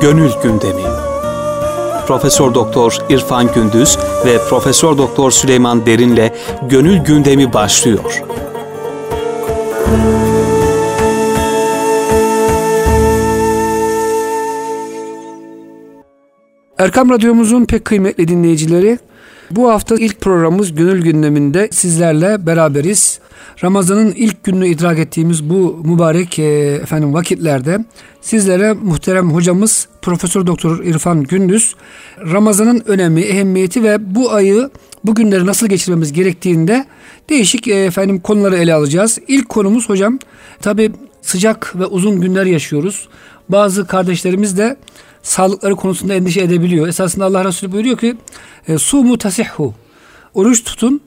Gönül Gündemi. Profesör Doktor İrfan Gündüz ve Profesör Doktor Süleyman Derin'le Gönül Gündemi başlıyor. Erkam Radyomuzun pek kıymetli dinleyicileri, bu hafta ilk programımız Gönül Gündemi'nde sizlerle beraberiz. Ramazan'ın ilk gününü idrak ettiğimiz bu mübarek e, efendim vakitlerde sizlere muhterem hocamız Profesör Doktor İrfan Gündüz Ramazan'ın önemi, ehemmiyeti ve bu ayı bu günleri nasıl geçirmemiz gerektiğinde değişik e, efendim konuları ele alacağız. İlk konumuz hocam tabi sıcak ve uzun günler yaşıyoruz. Bazı kardeşlerimiz de sağlıkları konusunda endişe edebiliyor. Esasında Allah Resulü buyuruyor ki e, su mutasihhu oruç tutun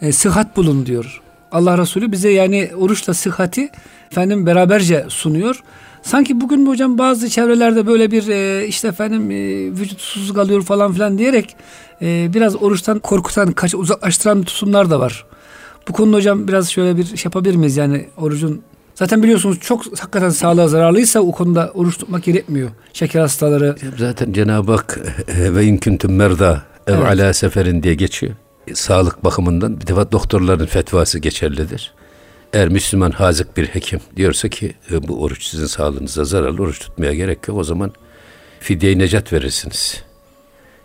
e, sıhhat bulun diyor. Allah Resulü bize yani oruçla sıhhati efendim beraberce sunuyor. Sanki bugün hocam bazı çevrelerde böyle bir e, işte efendim e, vücut susuzluk alıyor falan filan diyerek e, biraz oruçtan korkutan, kaç, uzaklaştıran tutumlar da var. Bu konuda hocam biraz şöyle bir şey yapabilir miyiz yani orucun Zaten biliyorsunuz çok hakikaten sağlığa zararlıysa o konuda oruç tutmak gerekmiyor. Şeker hastaları. Zaten Cenab-ı Hak ve inküntüm merda ev ala seferin diye geçiyor. Sağlık bakımından bir defa doktorların fetvası geçerlidir. Eğer Müslüman hazık bir hekim diyorsa ki e, bu oruç sizin sağlığınıza zararlı, oruç tutmaya gerek yok. O zaman fidye necat verirsiniz.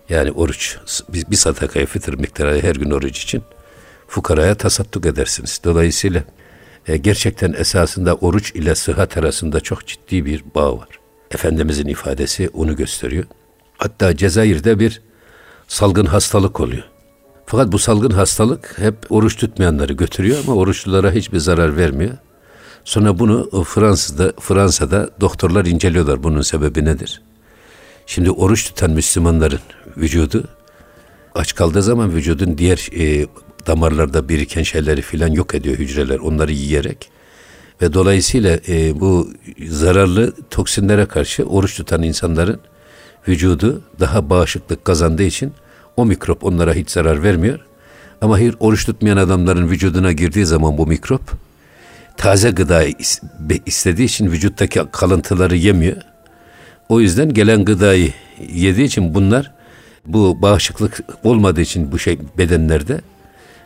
Yani oruç, bir, bir sadakayı fıtır miktarı her gün oruç için fukaraya tasadduk edersiniz. Dolayısıyla e, gerçekten esasında oruç ile sıhhat arasında çok ciddi bir bağ var. Efendimizin ifadesi onu gösteriyor. Hatta Cezayir'de bir salgın hastalık oluyor. Fakat bu salgın hastalık hep oruç tutmayanları götürüyor ama oruçlulara hiçbir zarar vermiyor. Sonra bunu Fransa'da Fransa'da doktorlar inceliyorlar bunun sebebi nedir? Şimdi oruç tutan Müslümanların vücudu aç kaldığı zaman vücudun diğer e, damarlarda biriken şeyleri filan yok ediyor hücreler onları yiyerek. Ve dolayısıyla e, bu zararlı toksinlere karşı oruç tutan insanların vücudu daha bağışıklık kazandığı için o mikrop onlara hiç zarar vermiyor. Ama hayır oruç tutmayan adamların vücuduna girdiği zaman bu mikrop taze gıda istediği için vücuttaki kalıntıları yemiyor. O yüzden gelen gıdayı yediği için bunlar bu bağışıklık olmadığı için bu şey bedenlerde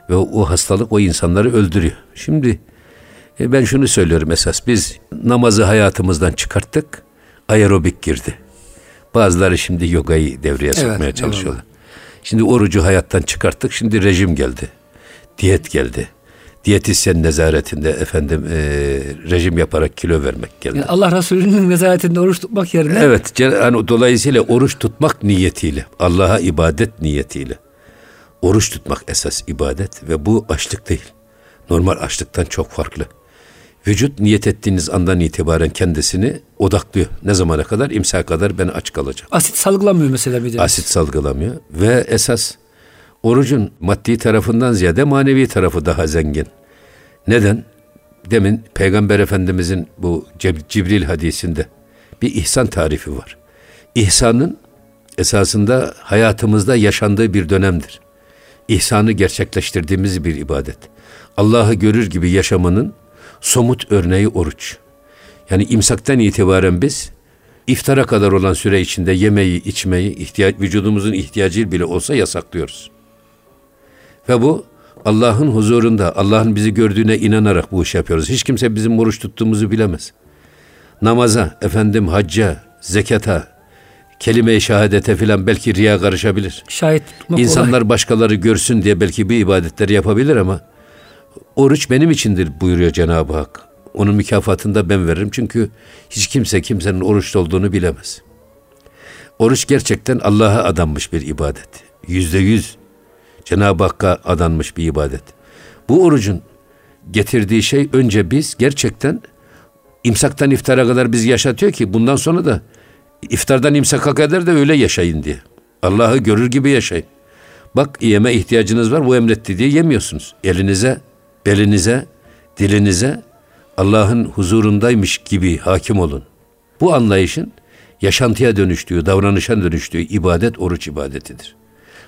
ve o, hastalık o insanları öldürüyor. Şimdi e, ben şunu söylüyorum esas biz namazı hayatımızdan çıkarttık aerobik girdi. Bazıları şimdi yogayı devreye evet, sokmaya çalışıyorlar. Evet. Şimdi orucu hayattan çıkarttık şimdi rejim geldi. Diyet geldi. Diyetisyen nezaretinde efendim e, rejim yaparak kilo vermek geldi. Yani Allah Resulü'nün nezaretinde oruç tutmak yerine. Evet yani dolayısıyla oruç tutmak niyetiyle Allah'a ibadet niyetiyle Oruç tutmak esas ibadet ve bu açlık değil. Normal açlıktan çok farklı. Vücut niyet ettiğiniz andan itibaren kendisini odaklıyor. Ne zamana kadar? İmsak kadar ben aç kalacağım. Asit salgılamıyor mesela bir de. Asit salgılamıyor ve esas orucun maddi tarafından ziyade manevi tarafı daha zengin. Neden? Demin Peygamber Efendimizin bu Cibril hadisinde bir ihsan tarifi var. İhsanın esasında hayatımızda yaşandığı bir dönemdir ihsanı gerçekleştirdiğimiz bir ibadet. Allah'ı görür gibi yaşamanın somut örneği oruç. Yani imsaktan itibaren biz iftara kadar olan süre içinde yemeği, içmeyi, ihtiyaç, vücudumuzun ihtiyacı bile olsa yasaklıyoruz. Ve bu Allah'ın huzurunda, Allah'ın bizi gördüğüne inanarak bu işi yapıyoruz. Hiç kimse bizim oruç tuttuğumuzu bilemez. Namaza, efendim hacca, zekata, kelime-i şehadete filan belki riya karışabilir. Şahit tutmak İnsanlar kolay. başkaları görsün diye belki bir ibadetleri yapabilir ama oruç benim içindir buyuruyor Cenab-ı Hak. Onun mükafatını da ben veririm çünkü hiç kimse kimsenin oruçta olduğunu bilemez. Oruç gerçekten Allah'a adanmış bir ibadet. Yüzde yüz Cenab-ı Hakk'a adanmış bir ibadet. Bu orucun getirdiği şey önce biz gerçekten imsaktan iftara kadar biz yaşatıyor ki bundan sonra da İftardan imsaka kadar da öyle yaşayın diye. Allah'ı görür gibi yaşayın. Bak yeme ihtiyacınız var bu emretti diye yemiyorsunuz. Elinize, belinize, dilinize Allah'ın huzurundaymış gibi hakim olun. Bu anlayışın yaşantıya dönüştüğü, davranışa dönüştüğü ibadet oruç ibadetidir.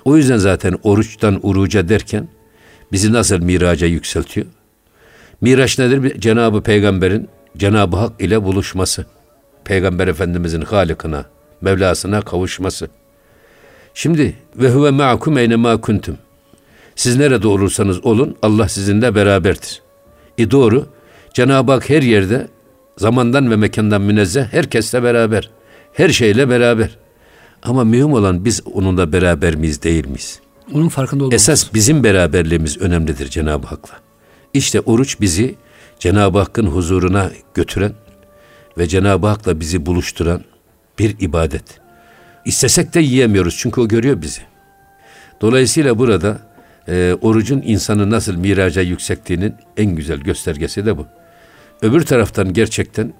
O yüzden zaten oruçtan uruca derken bizi nasıl miraca yükseltiyor? Miraç nedir? Cenab-ı Peygamber'in Cenab-ı Hak ile buluşması. Peygamber Efendimizin Halık'ına Mevlasına kavuşması. Şimdi ve huve ma'kum eyne ma kuntum. Siz nerede olursanız olun Allah sizinle beraberdir. E doğru. Cenab-ı Hak her yerde zamandan ve mekandan münezzeh herkesle beraber. Her şeyle beraber. Ama mühim olan biz onunla beraber miyiz değil miyiz? Onun farkında olmamız. Esas bizim beraberliğimiz önemlidir Cenab-ı Hak'la. İşte oruç bizi Cenab-ı Hakk'ın huzuruna götüren ve Cenab-ı Hak'la bizi buluşturan bir ibadet. İstesek de yiyemiyoruz çünkü o görüyor bizi. Dolayısıyla burada e, orucun insanı nasıl miraca yüksektiğinin en güzel göstergesi de bu. Öbür taraftan gerçekten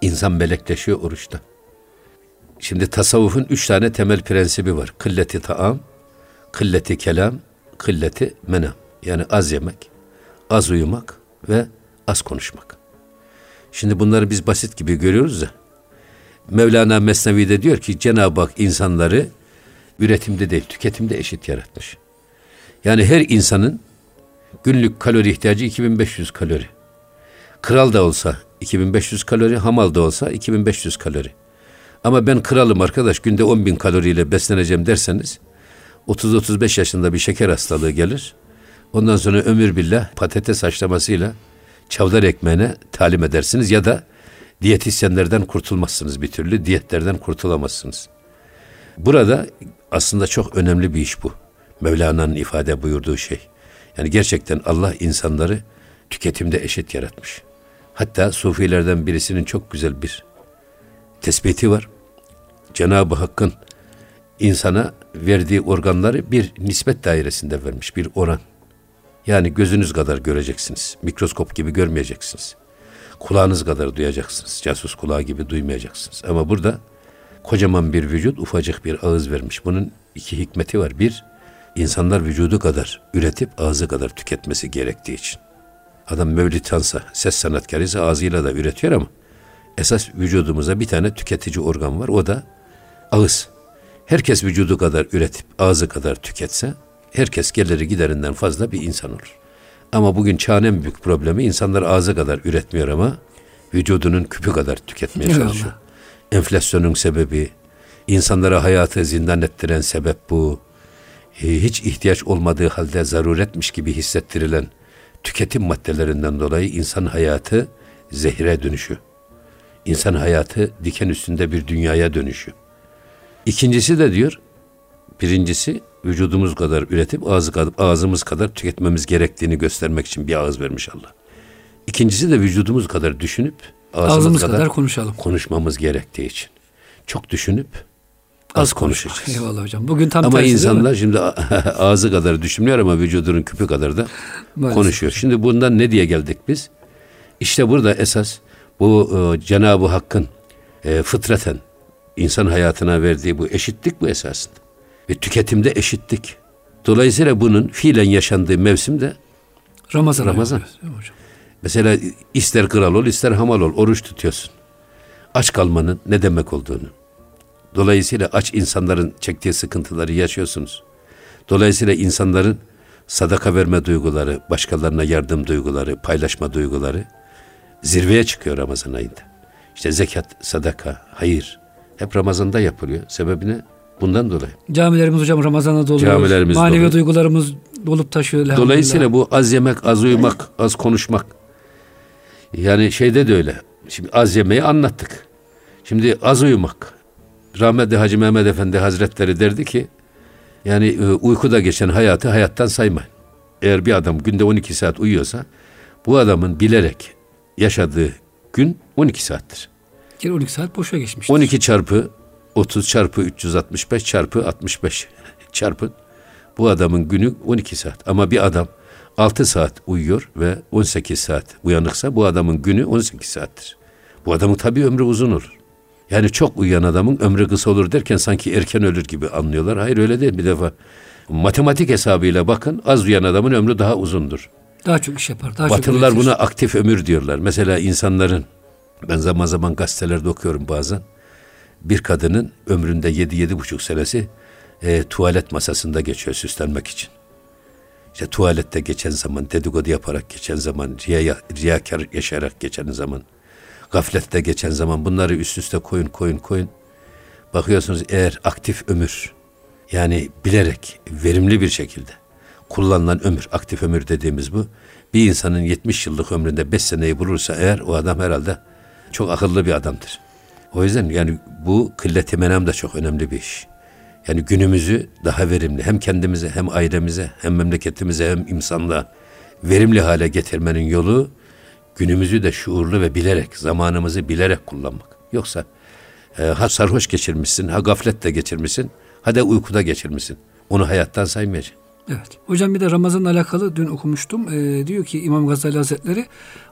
insan melekleşiyor oruçta. Şimdi tasavvufun üç tane temel prensibi var. Kılleti taam, kılleti kelam, kılleti menam. Yani az yemek, az uyumak ve az konuşmak. Şimdi bunları biz basit gibi görüyoruz da Mevlana Mesnevi'de diyor ki Cenab-ı Hak insanları üretimde değil tüketimde eşit yaratmış. Yani her insanın günlük kalori ihtiyacı 2500 kalori. Kral da olsa 2500 kalori, hamal da olsa 2500 kalori. Ama ben kralım arkadaş günde 10 bin kaloriyle besleneceğim derseniz 30-35 yaşında bir şeker hastalığı gelir. Ondan sonra ömür billah patates haşlamasıyla çavdar ekmeğine talim edersiniz ya da diyetisyenlerden kurtulmazsınız bir türlü. Diyetlerden kurtulamazsınız. Burada aslında çok önemli bir iş bu. Mevlana'nın ifade buyurduğu şey. Yani gerçekten Allah insanları tüketimde eşit yaratmış. Hatta sufilerden birisinin çok güzel bir tespiti var. Cenab-ı Hakk'ın insana verdiği organları bir nispet dairesinde vermiş, bir oran. Yani gözünüz kadar göreceksiniz. Mikroskop gibi görmeyeceksiniz. Kulağınız kadar duyacaksınız. Casus kulağı gibi duymayacaksınız. Ama burada kocaman bir vücut, ufacık bir ağız vermiş. Bunun iki hikmeti var. Bir, insanlar vücudu kadar üretip ağzı kadar tüketmesi gerektiği için. Adam mevlitansa, ses sanatkarıysa ağzıyla da üretiyor ama esas vücudumuza bir tane tüketici organ var. O da ağız. Herkes vücudu kadar üretip ağzı kadar tüketse herkes geliri giderinden fazla bir insan olur. Ama bugün çağın en büyük problemi insanlar ağzı kadar üretmiyor ama vücudunun küpü kadar tüketmeye çalışıyor. Enflasyonun sebebi, insanlara hayatı zindan ettiren sebep bu. Hiç ihtiyaç olmadığı halde zaruretmiş gibi hissettirilen tüketim maddelerinden dolayı insan hayatı zehire dönüşüyor. İnsan hayatı diken üstünde bir dünyaya dönüşüyor. İkincisi de diyor, birincisi vücudumuz kadar üretip ağzı kadar, ağzımız kadar tüketmemiz gerektiğini göstermek için bir ağız vermiş Allah. İkincisi de vücudumuz kadar düşünüp ağzımız, ağzımız kadar, kadar konuşalım. Konuşmamız gerektiği için. Çok düşünüp az, az konuşacağız. Eyvallah hocam. Bugün tam ama insanlar şimdi ağzı kadar düşünmüyor ama vücudunun küpü kadar da Maalesef. konuşuyor. Şimdi bundan ne diye geldik biz? İşte burada esas bu e, Cenab-ı Hakk'ın e, fıtraten insan hayatına verdiği bu eşitlik bu esasında. Ve tüketimde eşitlik. Dolayısıyla bunun fiilen yaşandığı mevsim de Ramazan. Ramazan. Mesela ister kral ol ister hamal ol oruç tutuyorsun. Aç kalmanın ne demek olduğunu. Dolayısıyla aç insanların çektiği sıkıntıları yaşıyorsunuz. Dolayısıyla insanların sadaka verme duyguları, başkalarına yardım duyguları, paylaşma duyguları zirveye çıkıyor Ramazan ayında. İşte zekat, sadaka, hayır hep Ramazan'da yapılıyor. Sebebi ne? Bundan dolayı. Camilerimiz hocam Ramazan'a doluyor. Camilerimiz Manevi dolu. duygularımız dolup taşıyor. Dolayısıyla bu az yemek, az uyumak, az konuşmak. Yani şeyde de öyle. Şimdi az yemeği anlattık. Şimdi az uyumak. Rahmetli Hacı Mehmet Efendi Hazretleri derdi ki yani e, uykuda geçen hayatı hayattan saymayın. Eğer bir adam günde 12 saat uyuyorsa bu adamın bilerek yaşadığı gün 12 saattir. 12 saat boşa geçmiştir. 12 çarpı 30 çarpı 365 çarpı 65 çarpın. Bu adamın günü 12 saat. Ama bir adam 6 saat uyuyor ve 18 saat uyanıksa bu adamın günü 18 saattir. Bu adamın tabii ömrü uzun olur. Yani çok uyuyan adamın ömrü kısa olur derken sanki erken ölür gibi anlıyorlar. Hayır öyle değil bir defa. Matematik hesabıyla bakın az uyuyan adamın ömrü daha uzundur. Daha çok iş yapar. Daha Batılılar çok buna aktif ömür diyorlar. Mesela insanların ben zaman zaman gazetelerde okuyorum bazen bir kadının ömründe yedi yedi buçuk senesi e, tuvalet masasında geçiyor süslenmek için. İşte tuvalette geçen zaman, dedikodu yaparak geçen zaman, riya, riyakar yaşayarak geçen zaman, gaflette geçen zaman bunları üst üste koyun koyun koyun. Bakıyorsunuz eğer aktif ömür yani bilerek verimli bir şekilde kullanılan ömür, aktif ömür dediğimiz bu. Bir insanın 70 yıllık ömründe 5 seneyi bulursa eğer o adam herhalde çok akıllı bir adamdır. O yüzden yani bu kılleti menam da çok önemli bir iş. Yani günümüzü daha verimli hem kendimize hem ailemize hem memleketimize hem insanlığa verimli hale getirmenin yolu günümüzü de şuurlu ve bilerek, zamanımızı bilerek kullanmak. Yoksa e, ha sarhoş geçirmişsin, ha gafletle geçirmişsin, ha da uykuda geçirmişsin. Onu hayattan saymayacaksın. Evet. Hocam bir de Ramazan'la alakalı dün okumuştum. Ee, diyor ki İmam Gazali Hazretleri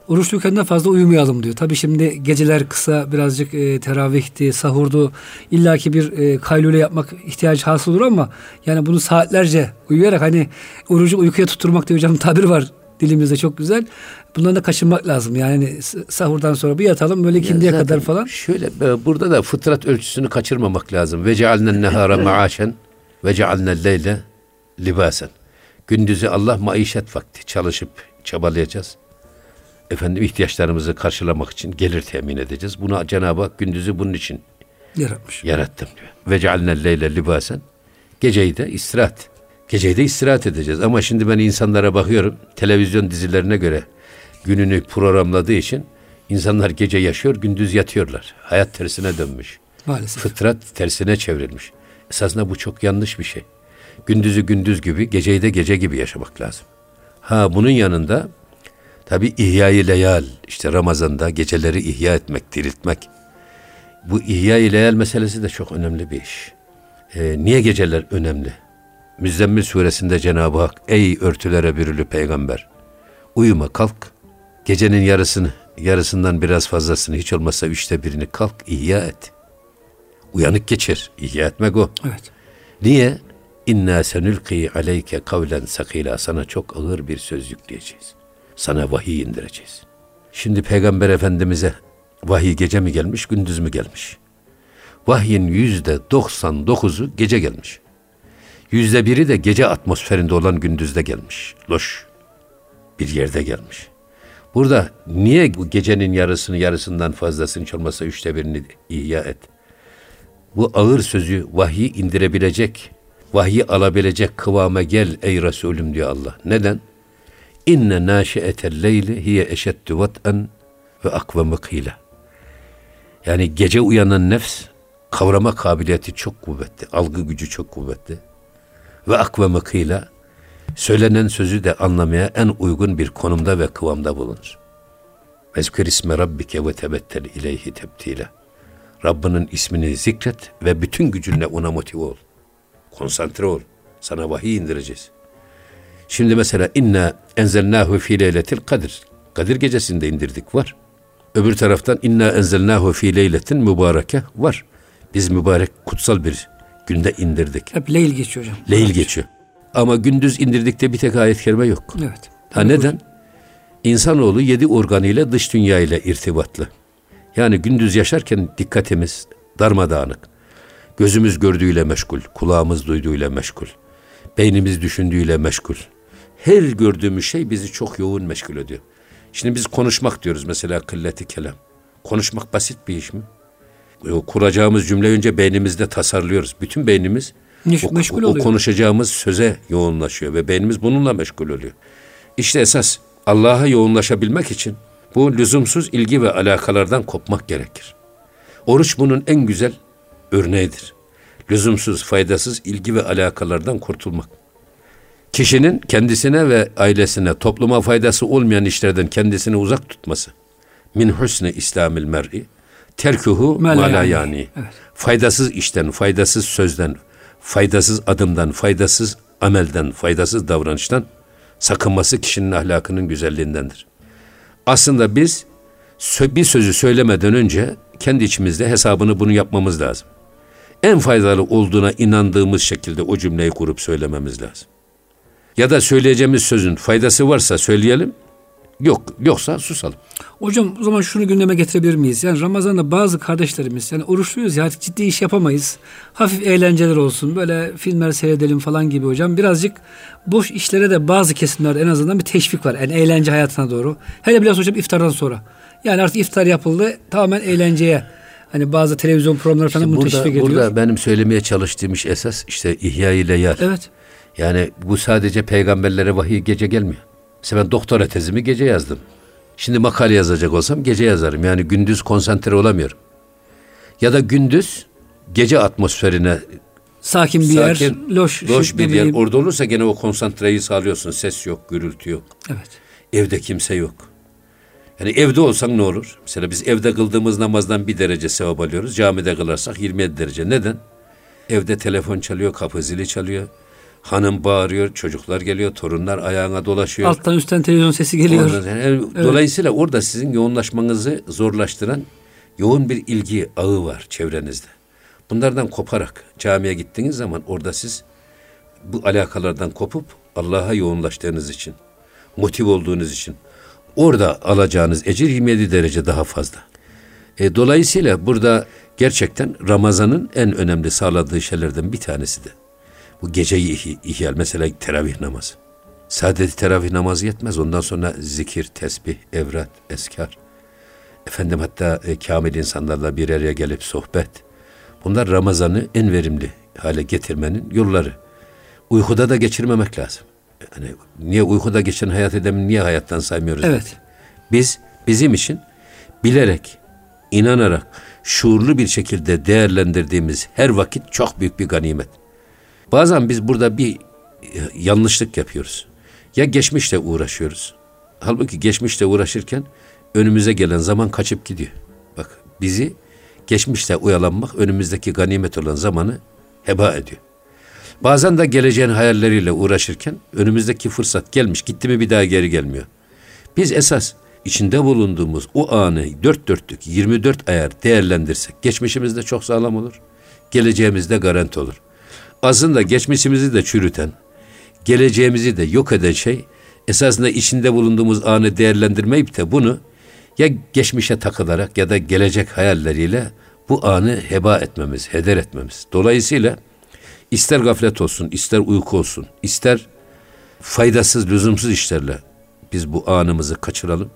oruçluyken de fazla uyumayalım diyor. Tabi şimdi geceler kısa birazcık e, teravihti, sahurdu. illaki bir e, kaylule yapmak ihtiyaç hasıl olur ama yani bunu saatlerce uyuyarak hani orucu uykuya tutturmak diye hocam tabir var dilimizde çok güzel. Bundan da kaçınmak lazım. Yani sahurdan sonra bir yatalım böyle ikindiye kadar falan. Şöyle e, burada da fıtrat ölçüsünü kaçırmamak lazım. Ve cealnen nehara maaşen ve cealnel leyle libasen. Gündüzü Allah maişet vakti çalışıp çabalayacağız. Efendim ihtiyaçlarımızı karşılamak için gelir temin edeceğiz. Buna Cenab-ı Hak gündüzü bunun için yaratmış. Yarattım diyor. Ve cealnel leyle libasen. Geceyi de istirahat. Geceyi de istirahat edeceğiz. Ama şimdi ben insanlara bakıyorum. Televizyon dizilerine göre gününü programladığı için insanlar gece yaşıyor, gündüz yatıyorlar. Hayat tersine dönmüş. Maalesef. Fıtrat tersine çevrilmiş. Esasında bu çok yanlış bir şey. Gündüzü gündüz gibi, geceyi de gece gibi yaşamak lazım. Ha bunun yanında tabi ihya-i leyal, işte Ramazan'da geceleri ihya etmek, diriltmek. Bu ihya-i leyal meselesi de çok önemli bir iş. Ee, niye geceler önemli? Müzzemmil suresinde Cenab-ı Hak, ey örtülere bürülü peygamber, uyuma kalk, gecenin yarısını, yarısından biraz fazlasını, hiç olmazsa üçte birini kalk, ihya et. Uyanık geçir, ihya etmek o. Evet. Niye? İnna senülki aleyke kavlen sakila. Sana çok ağır bir söz yükleyeceğiz. Sana vahiy indireceğiz. Şimdi Peygamber Efendimiz'e vahiy gece mi gelmiş, gündüz mü gelmiş? Vahyin yüzde 99'u gece gelmiş. Yüzde biri de gece atmosferinde olan gündüzde gelmiş. Loş bir yerde gelmiş. Burada niye bu gecenin yarısını yarısından fazlasını hiç olmazsa üçte birini ihya et? Bu ağır sözü vahiy indirebilecek vahyi alabilecek kıvama gel ey Resulüm diyor Allah. Neden? İnne naşiyetel leyli hiye eşeddu vat'en ve akvamı kıyla. Yani gece uyanan nefs kavrama kabiliyeti çok kuvvetli, algı gücü çok kuvvetli. Ve akvamı kıyla söylenen sözü de anlamaya en uygun bir konumda ve kıvamda bulunur. Vezkür isme rabbike ve tebettel ileyhi tebtile. Rabbinin ismini zikret ve bütün gücünle ona motive ol. Konsantre ol. Sana vahiy indireceğiz. Şimdi mesela inna enzelnahu fi leyletil kadir. Kadir gecesinde indirdik var. Öbür taraftan inna enzelnahu fi leyletin mübareke var. Biz mübarek kutsal bir günde indirdik. Hep leyl geçiyor hocam. Leyl geçiyor. Ama gündüz indirdikte bir tek ayet kerime yok. Evet. Ha neden? İnsanoğlu yedi organıyla dış dünya ile irtibatlı. Yani gündüz yaşarken dikkatimiz darmadağınık. Gözümüz gördüğüyle meşgul, kulağımız duyduğuyla meşgul, beynimiz düşündüğüyle meşgul. Her gördüğümüz şey bizi çok yoğun meşgul ediyor. Şimdi biz konuşmak diyoruz mesela kılleti kelam. Konuşmak basit bir iş mi? O kuracağımız cümle önce beynimizde tasarlıyoruz. Bütün beynimiz o, meşgul o, o konuşacağımız söze yoğunlaşıyor ve beynimiz bununla meşgul oluyor. İşte esas Allah'a yoğunlaşabilmek için bu lüzumsuz ilgi ve alakalardan kopmak gerekir. Oruç bunun en güzel örneğidir. Lüzumsuz, faydasız ilgi ve alakalardan kurtulmak. Kişinin kendisine ve ailesine, topluma faydası olmayan işlerden kendisini uzak tutması. Min husni İslamil mer'i terkuhu mala yani. Evet. Faydasız işten, faydasız sözden, faydasız adımdan, faydasız amelden, faydasız davranıştan sakınması kişinin ahlakının güzelliğindendir. Aslında biz bir sözü söylemeden önce kendi içimizde hesabını bunu yapmamız lazım en faydalı olduğuna inandığımız şekilde o cümleyi kurup söylememiz lazım. Ya da söyleyeceğimiz sözün faydası varsa söyleyelim, yok yoksa susalım. Hocam o zaman şunu gündeme getirebilir miyiz? Yani Ramazan'da bazı kardeşlerimiz yani oruçluyuz ya artık ciddi iş yapamayız. Hafif eğlenceler olsun böyle filmler seyredelim falan gibi hocam. Birazcık boş işlere de bazı kesimlerde en azından bir teşvik var. Yani eğlence hayatına doğru. Hele biraz hocam iftardan sonra. Yani artık iftar yapıldı tamamen eğlenceye Hani bazı televizyon programları falan İşte bunu teşvik burada, ediyor. burada benim söylemeye çalıştığım iş esas işte ihya ile yar. Evet. Yani bu sadece peygamberlere vahiy gece gelmiyor. Mesela ben doktora tezimi gece yazdım. Şimdi makale yazacak olsam gece yazarım. Yani gündüz konsantre olamıyorum. Ya da gündüz gece atmosferine Sakin bir yer, sakin, loş, loş şu bir yer. Orada olursa gene o konsantreyi sağlıyorsun. Ses yok, gürültü yok. Evet. Evde kimse yok. Yani evde olsan ne olur? Mesela biz evde kıldığımız namazdan bir derece sevap alıyoruz. Camide kılarsak 27 derece. Neden? Evde telefon çalıyor, kapı zili çalıyor. Hanım bağırıyor, çocuklar geliyor, torunlar ayağına dolaşıyor. Alttan üstten televizyon sesi geliyor. Ondan- yani Dolayısıyla orada sizin yoğunlaşmanızı zorlaştıran yoğun bir ilgi ağı var çevrenizde. Bunlardan koparak camiye gittiğiniz zaman orada siz bu alakalardan kopup Allah'a yoğunlaştığınız için, motiv olduğunuz için orada alacağınız ecir 27 derece daha fazla. E, dolayısıyla burada gerçekten Ramazan'ın en önemli sağladığı şeylerden bir tanesi de bu geceyi ihyal mesela teravih namazı. Sadece teravih namazı yetmez. Ondan sonra zikir, tesbih, evrat, eskar. Efendim hatta e, kamil insanlarla bir araya gelip sohbet. Bunlar Ramazan'ı en verimli hale getirmenin yolları. Uykuda da geçirmemek lazım. Yani niye uykuda geçen hayat edemin niye hayattan saymıyoruz? Evet. Biz bizim için bilerek, inanarak, şuurlu bir şekilde değerlendirdiğimiz her vakit çok büyük bir ganimet. Bazen biz burada bir e, yanlışlık yapıyoruz. Ya geçmişle uğraşıyoruz. Halbuki geçmişle uğraşırken önümüze gelen zaman kaçıp gidiyor. Bak bizi geçmişle uyalanmak önümüzdeki ganimet olan zamanı heba ediyor. Bazen de geleceğin hayalleriyle uğraşırken önümüzdeki fırsat gelmiş gitti mi bir daha geri gelmiyor. Biz esas içinde bulunduğumuz o anı dört dörtlük 24 ayar değerlendirsek geçmişimizde çok sağlam olur. Geleceğimizde garanti olur. Aslında geçmişimizi de çürüten, geleceğimizi de yok eden şey esasında içinde bulunduğumuz anı değerlendirmeyip de bunu ya geçmişe takılarak ya da gelecek hayalleriyle bu anı heba etmemiz, heder etmemiz. Dolayısıyla ister gaflet olsun, ister uyku olsun, ister faydasız, lüzumsuz işlerle biz bu anımızı kaçıralım.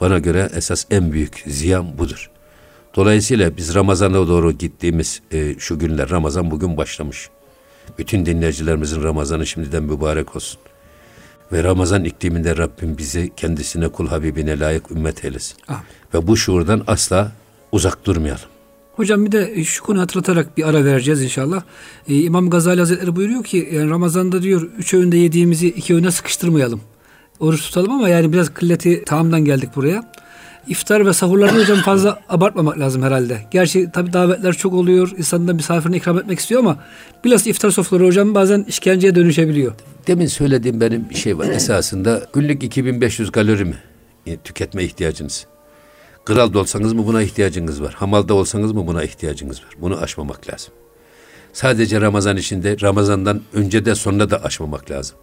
Bana göre esas en büyük ziyan budur. Dolayısıyla biz Ramazan'a doğru gittiğimiz e, şu günler, Ramazan bugün başlamış. Bütün dinleyicilerimizin Ramazan'ı şimdiden mübarek olsun. Ve Ramazan ikliminde Rabbim bizi kendisine kul Habibine layık ümmet eylesin. Amin. Ve bu şuurdan asla uzak durmayalım. Hocam bir de şu konu hatırlatarak bir ara vereceğiz inşallah. Ee, İmam Gazali Hazretleri buyuruyor ki yani Ramazan'da diyor üç öğünde yediğimizi iki öğüne sıkıştırmayalım. Oruç tutalım ama yani biraz kılleti tamamdan geldik buraya. İftar ve sahurlarda hocam fazla abartmamak lazım herhalde. Gerçi tabi davetler çok oluyor. İnsan da misafirine ikram etmek istiyor ama bilhassa iftar sofraları hocam bazen işkenceye dönüşebiliyor. Demin söylediğim benim şey var. Esasında günlük 2500 kalori mi e, tüketme ihtiyacınız? Kralda olsanız mı buna ihtiyacınız var? Hamalda olsanız mı buna ihtiyacınız var? Bunu aşmamak lazım. Sadece Ramazan içinde, Ramazan'dan önce de sonra da aşmamak lazım.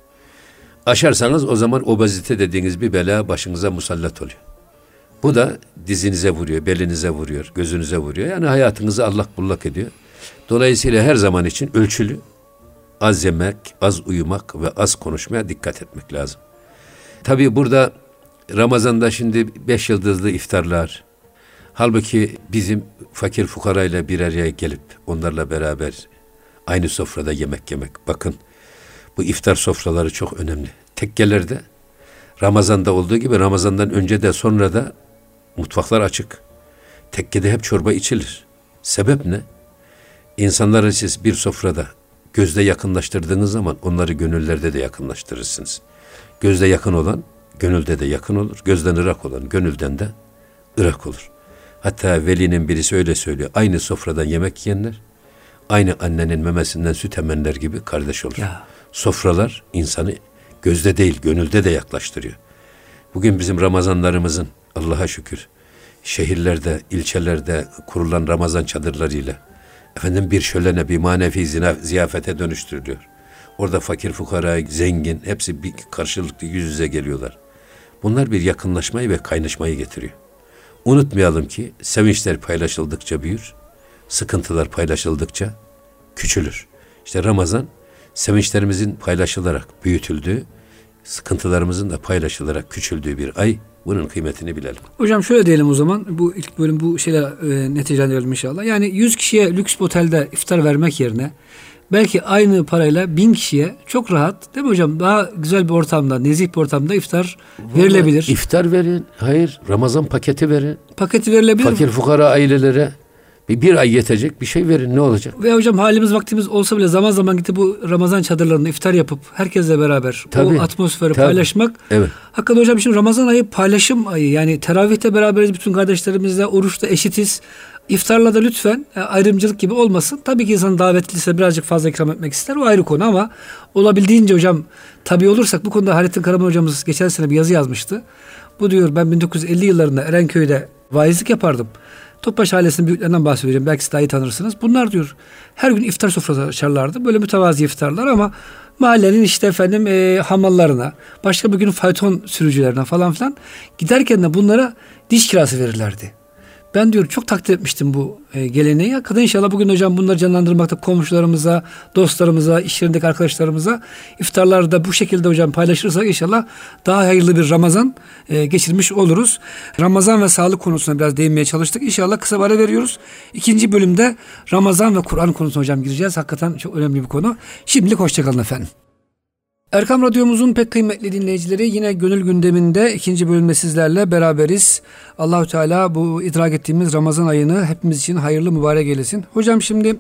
Aşarsanız o zaman obezite dediğiniz bir bela başınıza musallat oluyor. Bu da dizinize vuruyor, belinize vuruyor, gözünüze vuruyor. Yani hayatınızı allak bullak ediyor. Dolayısıyla her zaman için ölçülü, az yemek, az uyumak ve az konuşmaya dikkat etmek lazım. Tabii burada Ramazan'da şimdi beş yıldızlı iftarlar, halbuki bizim fakir fukarayla bir araya gelip onlarla beraber aynı sofrada yemek yemek. Bakın bu iftar sofraları çok önemli. Tekkelerde Ramazan'da olduğu gibi Ramazan'dan önce de sonra da mutfaklar açık. Tekkede hep çorba içilir. Sebep ne? İnsanları siz bir sofrada gözde yakınlaştırdığınız zaman onları gönüllerde de yakınlaştırırsınız. Gözde yakın olan gönülde de yakın olur. Gözden ırak olan gönülden de ırak olur. Hatta velinin birisi öyle söylüyor. Aynı sofradan yemek yiyenler aynı annenin memesinden süt emenler gibi kardeş olur. Ya. Sofralar insanı gözde değil gönülde de yaklaştırıyor. Bugün bizim Ramazanlarımızın Allah'a şükür şehirlerde, ilçelerde kurulan Ramazan çadırlarıyla efendim bir şölene, bir manevi zina, ziyafete dönüştürülüyor. Orada fakir, fukara, zengin hepsi bir karşılıklı yüz yüze geliyorlar. Bunlar bir yakınlaşmayı ve kaynaşmayı getiriyor. Unutmayalım ki sevinçler paylaşıldıkça büyür, sıkıntılar paylaşıldıkça küçülür. İşte Ramazan sevinçlerimizin paylaşılarak büyütüldüğü, sıkıntılarımızın da paylaşılarak küçüldüğü bir ay. Bunun kıymetini bilelim. Hocam şöyle diyelim o zaman. Bu ilk bölüm bu şeyler e, neticelendirelim inşallah. Yani 100 kişiye lüks otelde iftar vermek yerine belki aynı parayla 1000 kişiye çok rahat değil mi hocam? Daha güzel bir ortamda, nezih bir ortamda iftar verilebilir. İftar verin. Hayır. Ramazan paketi verin. Paketi verilebilir. Fakir fukara ailelere bir, bir ay yetecek bir şey verin ne olacak? Ve hocam halimiz vaktimiz olsa bile zaman zaman gidip bu Ramazan çadırlarında iftar yapıp herkesle beraber Tabii, o atmosferi tabii. paylaşmak. Evet. Hakikaten hocam şimdi Ramazan ayı paylaşım ayı. Yani teravihte beraberiz bütün kardeşlerimizle, oruçta eşitiz. İftarla da lütfen e, ayrımcılık gibi olmasın. Tabii ki insan davetliyse birazcık fazla ikram etmek ister. O ayrı konu ama olabildiğince hocam tabii olursak bu konuda Halettin Karaman hocamız geçen sene bir yazı yazmıştı. Bu diyor ben 1950 yıllarında Erenköy'de vaizlik yapardım. Topbaş ailesinin büyüklerinden bahsedeceğim. Belki siz daha iyi tanırsınız. Bunlar diyor her gün iftar sofrası açarlardı. Böyle mütevazi iftarlar ama mahallenin işte efendim e, hamallarına, başka bir gün fayton sürücülerine falan filan giderken de bunlara diş kirası verirlerdi. Ben diyor çok takdir etmiştim bu e, geleneği. Hakikaten inşallah bugün hocam bunları canlandırmakta komşularımıza, dostlarımıza, iş yerindeki arkadaşlarımıza iftarlarda bu şekilde hocam paylaşırsak inşallah daha hayırlı bir Ramazan e, geçirmiş oluruz. Ramazan ve sağlık konusuna biraz değinmeye çalıştık. İnşallah kısa bir ara veriyoruz. İkinci bölümde Ramazan ve Kur'an konusuna hocam gireceğiz. Hakikaten çok önemli bir konu. Şimdilik hoşçakalın efendim. Erkam Radyomuzun pek kıymetli dinleyicileri yine gönül gündeminde ikinci bölümde sizlerle beraberiz. Allahü Teala bu idrak ettiğimiz Ramazan ayını hepimiz için hayırlı mübarek eylesin. Hocam şimdi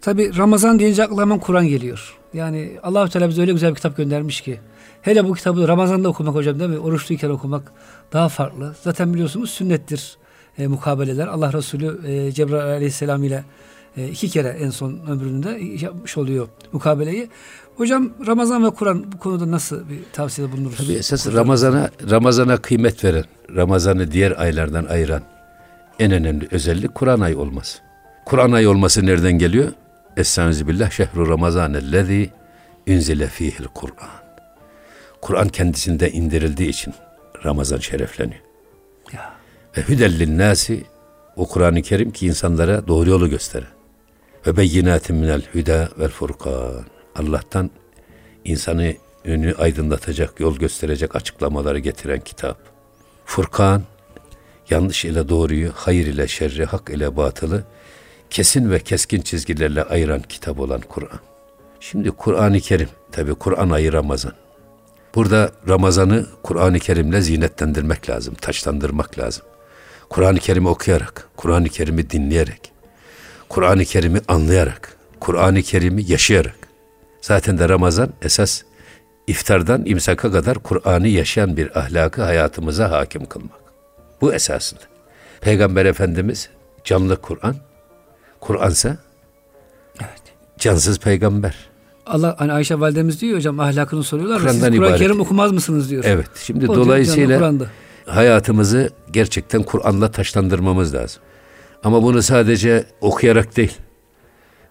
tabi Ramazan deyince aklıma hemen Kur'an geliyor. Yani Allahü Teala bize öyle güzel bir kitap göndermiş ki. Hele bu kitabı Ramazan'da okumak hocam değil mi? Oruçluyken okumak daha farklı. Zaten biliyorsunuz sünnettir e, mukabeleler. Allah Resulü e, Cebrail Aleyhisselam ile e, iki kere en son ömründe yapmış oluyor mukabeleyi. Hocam Ramazan ve Kur'an bu konuda nasıl bir tavsiyede bulunuruz? Tabii esas Ramazan'a Ramazan'a kıymet veren, Ramazan'ı diğer aylardan ayıran en önemli özellik Kur'an ayı olması. Kur'an ayı olması nereden geliyor? Estaizu billah şehru ramazanellezî ünzile fihil Kur'an. Kur'an kendisinde indirildiği için Ramazan şerefleniyor. Ya. Ve hüdellin nasi o Kur'an-ı Kerim ki insanlara doğru yolu gösterir. Ve beyinatin minel hüda vel furkan. Allah'tan insanı önü aydınlatacak, yol gösterecek açıklamaları getiren kitap. Furkan, yanlış ile doğruyu, hayır ile şerri, hak ile batılı kesin ve keskin çizgilerle ayıran kitap olan Kur'an. Şimdi Kur'an-ı Kerim, tabi Kur'an ayı Ramazan. Burada Ramazan'ı Kur'an-ı Kerim'le zinetlendirmek lazım, taşlandırmak lazım. Kur'an-ı Kerim'i okuyarak, Kur'an-ı Kerim'i dinleyerek, Kur'an-ı Kerim'i anlayarak, Kur'an-ı Kerim'i yaşayarak. Zaten de Ramazan esas iftardan imsaka kadar Kur'an'ı yaşayan bir ahlakı hayatımıza hakim kılmak. Bu esasında. Peygamber Efendimiz canlı Kur'an, Kur'ansa Evet. cansız peygamber. Allah hani Ayşe validemiz diyor hocam ahlakını soruyorlar. Siz Kur'an'dan Kur'an-ı. Kerim okumaz mısınız diyor. Evet. Şimdi O dolayısıyla canlı hayatımızı gerçekten Kur'an'la taşlandırmamız lazım. Ama bunu sadece okuyarak değil.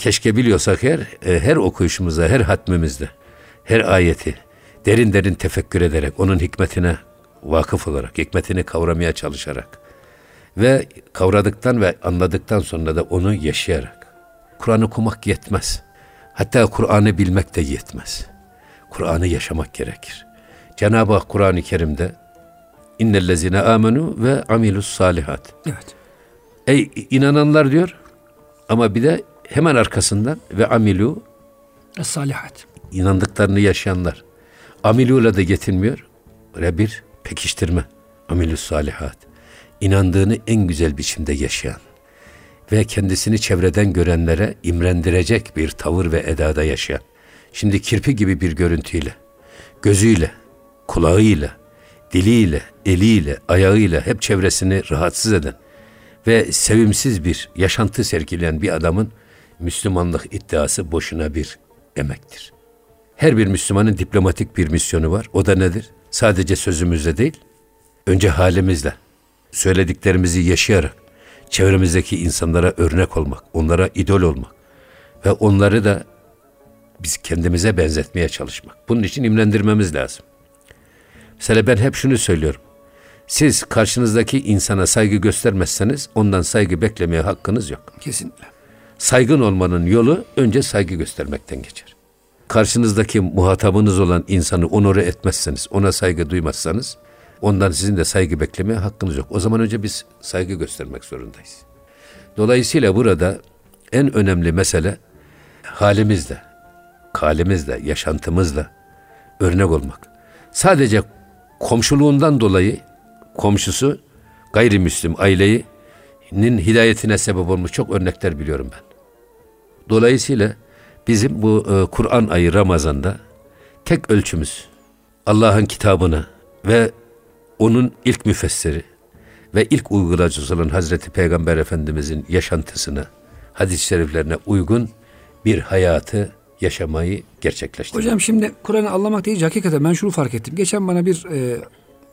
Keşke biliyorsak her e, her okuyuşumuzda, her hatmimizde, her ayeti derin derin tefekkür ederek, onun hikmetine vakıf olarak, hikmetini kavramaya çalışarak ve kavradıktan ve anladıktan sonra da onu yaşayarak. Kur'an okumak yetmez. Hatta Kur'an'ı bilmek de yetmez. Kur'an'ı yaşamak gerekir. Cenab-ı Hak Kur'an-ı Kerim'de innellezine amenu ve amilus salihat. Evet. Ey inananlar diyor ama bir de hemen arkasından ve amilu Es-salihat. inandıklarını yaşayanlar. Amiluyla da yetinmiyor. Böyle bir pekiştirme. Amilus salihat. İnandığını en güzel biçimde yaşayan ve kendisini çevreden görenlere imrendirecek bir tavır ve edada yaşayan. Şimdi kirpi gibi bir görüntüyle, gözüyle, kulağıyla, diliyle, eliyle, ayağıyla hep çevresini rahatsız eden ve sevimsiz bir yaşantı sergileyen bir adamın Müslümanlık iddiası boşuna bir emektir. Her bir Müslümanın diplomatik bir misyonu var. O da nedir? Sadece sözümüzle değil, önce halimizle, söylediklerimizi yaşayarak, çevremizdeki insanlara örnek olmak, onlara idol olmak ve onları da biz kendimize benzetmeye çalışmak. Bunun için imlendirmemiz lazım. Mesela ben hep şunu söylüyorum. Siz karşınızdaki insana saygı göstermezseniz ondan saygı beklemeye hakkınız yok. Kesinlikle. Saygın olmanın yolu önce saygı göstermekten geçer. Karşınızdaki muhatabınız olan insanı onore etmezseniz, ona saygı duymazsanız Ondan sizin de saygı beklemeye hakkınız yok. O zaman önce biz saygı göstermek zorundayız. Dolayısıyla burada en önemli mesele halimizle, kalimizle, yaşantımızla örnek olmak. Sadece komşuluğundan dolayı komşusu gayrimüslim ailenin hidayetine sebep olmuş çok örnekler biliyorum ben. Dolayısıyla bizim bu e, Kur'an ayı Ramazan'da tek ölçümüz Allah'ın kitabını ve onun ilk müfessiri ve ilk uygulayıcısı olan Hazreti Peygamber Efendimizin yaşantısına, hadis-i şeriflerine uygun bir hayatı yaşamayı gerçekleştirmek. Hocam şimdi Kur'an'ı anlamak deyince hakikaten ben şunu fark ettim. Geçen bana bir e,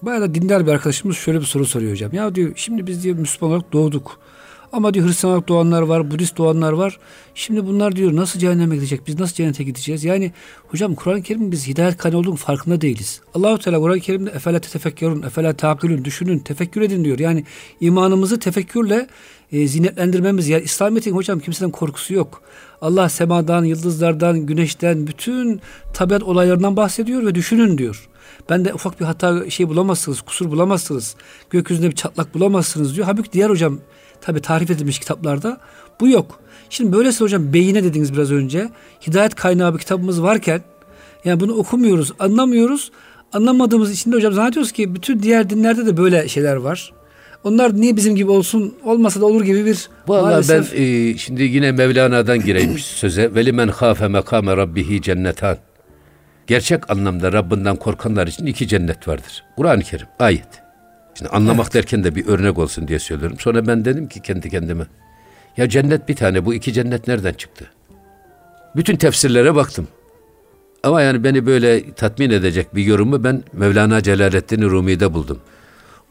bayağı da dindar bir arkadaşımız şöyle bir soru soruyor hocam. Ya diyor şimdi biz diyor Müslüman olarak doğduk. Ama diyor Hristiyan olarak doğanlar var, Budist doğanlar var. Şimdi bunlar diyor nasıl cehenneme gidecek? Biz nasıl cennete gideceğiz? Yani hocam Kur'an-ı Kerim'in biz hidayet kaynağı olduğunun farkında değiliz. Allahu Teala Kur'an-ı Kerim'de efela tefekkerun, efela takilun, düşünün, tefekkür edin diyor. Yani imanımızı tefekkürle e, zinetlendirmemiz. Yani İslamiyet'in hocam kimseden korkusu yok. Allah semadan, yıldızlardan, güneşten, bütün tabiat olaylarından bahsediyor ve düşünün diyor. Ben de ufak bir hata şey bulamazsınız, kusur bulamazsınız. Gökyüzünde bir çatlak bulamazsınız diyor. Halbuki diğer hocam tabi tarif edilmiş kitaplarda bu yok. Şimdi böylesi hocam beyine dediniz biraz önce. Hidayet kaynağı bir kitabımız varken yani bunu okumuyoruz, anlamıyoruz. Anlamadığımız için de hocam zannediyoruz ki bütün diğer dinlerde de böyle şeyler var. Onlar niye bizim gibi olsun olmasa da olur gibi bir Vallahi maalesef... ben e, şimdi yine Mevlana'dan gireyim söze. Veli men khafe mekame rabbihi cennetan. Gerçek anlamda Rabbinden korkanlar için iki cennet vardır. Kur'an-ı Kerim ayet. Şimdi anlamak evet. derken de bir örnek olsun diye söylüyorum. Sonra ben dedim ki kendi kendime. Ya cennet bir tane bu iki cennet nereden çıktı? Bütün tefsirlere baktım. Ama yani beni böyle tatmin edecek bir yorumu ben Mevlana Celaleddin Rumi'de buldum.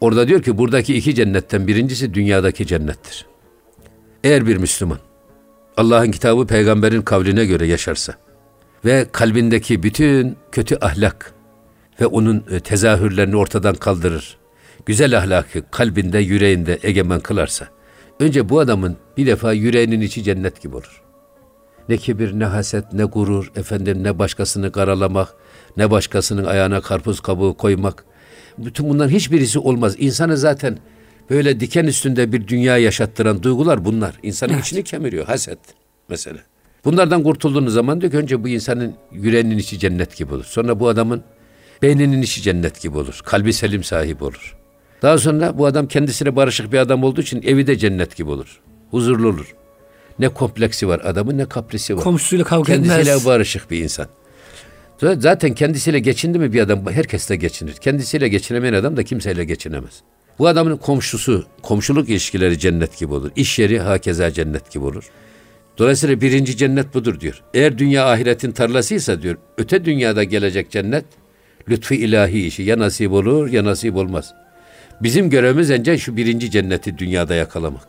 Orada diyor ki buradaki iki cennetten birincisi dünyadaki cennettir. Eğer bir Müslüman Allah'ın kitabı peygamberin kavline göre yaşarsa ve kalbindeki bütün kötü ahlak ve onun e, tezahürlerini ortadan kaldırır. Güzel ahlakı kalbinde, yüreğinde egemen kılarsa önce bu adamın bir defa yüreğinin içi cennet gibi olur. Ne kibir, ne haset, ne gurur, efendim ne başkasını karalamak, ne başkasının ayağına karpuz kabuğu koymak. Bütün bunların hiçbirisi olmaz. İnsanı zaten böyle diken üstünde bir dünya yaşattıran duygular bunlar. İnsanın evet. içini kemiriyor. Haset mesela. Bunlardan kurtulduğunuz zaman diyor ki önce bu insanın yüreğinin içi cennet gibi olur. Sonra bu adamın beyninin içi cennet gibi olur. Kalbi selim sahibi olur. Daha sonra bu adam kendisine barışık bir adam olduğu için evi de cennet gibi olur. Huzurlu olur. Ne kompleksi var adamın ne kaprisi var. Komşusuyla kavga Kendisiyle etmez. barışık bir insan. Zaten kendisiyle geçindi mi bir adam herkesle geçinir. Kendisiyle geçinemeyen adam da kimseyle geçinemez. Bu adamın komşusu, komşuluk ilişkileri cennet gibi olur. İş yeri hakeza cennet gibi olur. Dolayısıyla birinci cennet budur diyor. Eğer dünya ahiretin tarlasıysa diyor, öte dünyada gelecek cennet lütfu ilahi işi ya nasip olur ya nasip olmaz. Bizim görevimiz önce şu birinci cenneti dünyada yakalamak.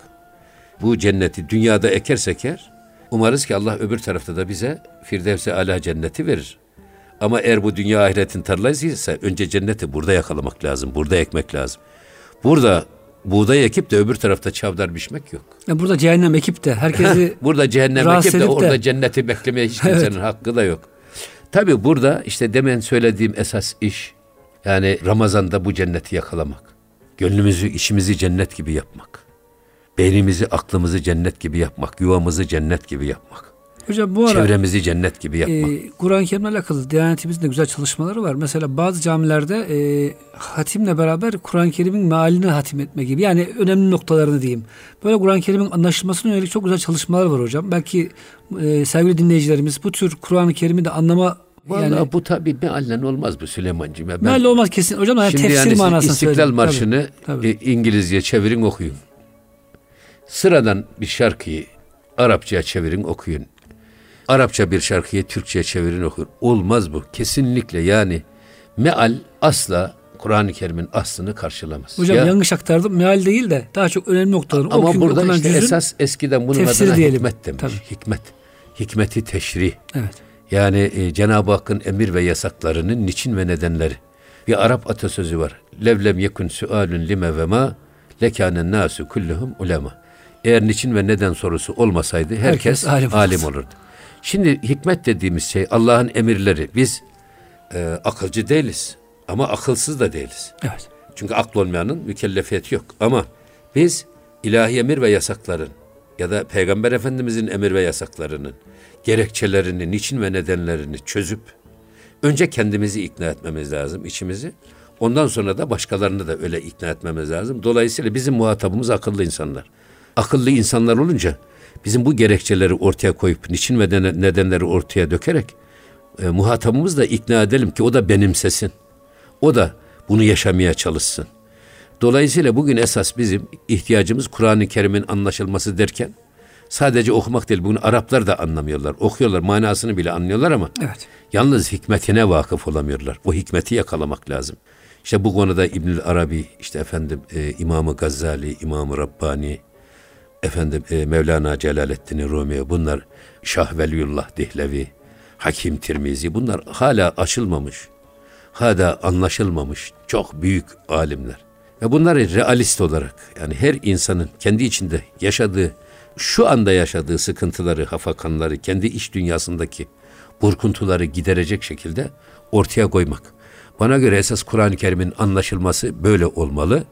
Bu cenneti dünyada ekersek eğer, umarız ki Allah öbür tarafta da bize Firdevs-i Ala cenneti verir. Ama eğer bu dünya ahiretin tarlasıysa önce cenneti burada yakalamak lazım, burada ekmek lazım. Burada buğday ekip de öbür tarafta çavdar biçmek yok. Ya burada cehennem ekip de herkesi burada cehennem ekip de orada cenneti beklemeye hiç kimsenin evet. hakkı da yok. Tabi burada işte demen söylediğim esas iş yani Ramazan'da bu cenneti yakalamak. Gönlümüzü, işimizi cennet gibi yapmak. Beynimizi, aklımızı cennet gibi yapmak. Yuvamızı cennet gibi yapmak. Hocam bu ara çevremizi cennet gibi yapmak. E, Kur'an-ı Kerim'le alakalı Diyanetimizin de güzel çalışmaları var. Mesela bazı camilerde e, hatimle beraber Kur'an-ı Kerim'in mealini hatim etme gibi. Yani önemli noktalarını diyeyim. Böyle Kur'an-ı Kerim'in anlaşılmasına yönelik çok güzel çalışmalar var hocam. Belki e, sevgili dinleyicilerimiz bu tür Kur'an-ı Kerim'i de anlama Vallahi yani, bu tabi meallen olmaz bu Süleyman'cığım. Ben, meallen olmaz kesin. Hocam yani şimdi tefsir yani manasını İstiklal. Marşı'nı tabii, tabii. E, İngilizce çevirin okuyun. Sıradan bir şarkıyı Arapçaya çevirin okuyun. Arapça bir şarkıyı Türkçe'ye çevirin okur. Olmaz bu. Kesinlikle yani meal asla Kur'an-ı Kerim'in aslını karşılamaz. Hocam ya, yanlış aktardım. Meal değil de daha çok önemli noktalar. Ama okuyun, burada işte esas eskiden bunun adına diyelim. hikmet demiş. Tabii. Hikmet. Hikmeti teşrih. Evet. Yani e, Cenab-ı Hakk'ın emir ve yasaklarının niçin ve nedenleri. Bir Arap atasözü var. Levlem yekun sualun lime ve ma lekânen nasu kulluhum ulema. Eğer niçin ve neden sorusu olmasaydı herkes, herkes alim, alim olurdu. Şimdi hikmet dediğimiz şey Allah'ın emirleri. Biz e, akılcı değiliz ama akılsız da değiliz. Evet. Çünkü akl olmayanın mükellefiyeti yok. Ama biz ilahi emir ve yasakların ya da Peygamber Efendimizin emir ve yasaklarının gerekçelerini, niçin ve nedenlerini çözüp önce kendimizi ikna etmemiz lazım, içimizi. Ondan sonra da başkalarını da öyle ikna etmemiz lazım. Dolayısıyla bizim muhatabımız akıllı insanlar. Akıllı insanlar olunca bizim bu gerekçeleri ortaya koyup niçin ve nedenleri ortaya dökerek e, muhatabımız da ikna edelim ki o da benimsesin. O da bunu yaşamaya çalışsın. Dolayısıyla bugün esas bizim ihtiyacımız Kur'an-ı Kerim'in anlaşılması derken sadece okumak değil. Bunu Araplar da anlamıyorlar. Okuyorlar, manasını bile anlıyorlar ama evet. yalnız hikmetine vakıf olamıyorlar. O hikmeti yakalamak lazım. İşte bu konuda İbnül Arabi, işte efendim e, İmam-ı Gazali, İmam-ı Rabbani, efendim e, Mevlana Celaleddin Rumi bunlar Şah Veliullah Dihlevi, Hakim Tirmizi bunlar hala açılmamış, hala anlaşılmamış çok büyük alimler. Ve bunları realist olarak yani her insanın kendi içinde yaşadığı şu anda yaşadığı sıkıntıları, hafakanları, kendi iç dünyasındaki burkuntuları giderecek şekilde ortaya koymak. Bana göre esas Kur'an-ı Kerim'in anlaşılması böyle olmalı.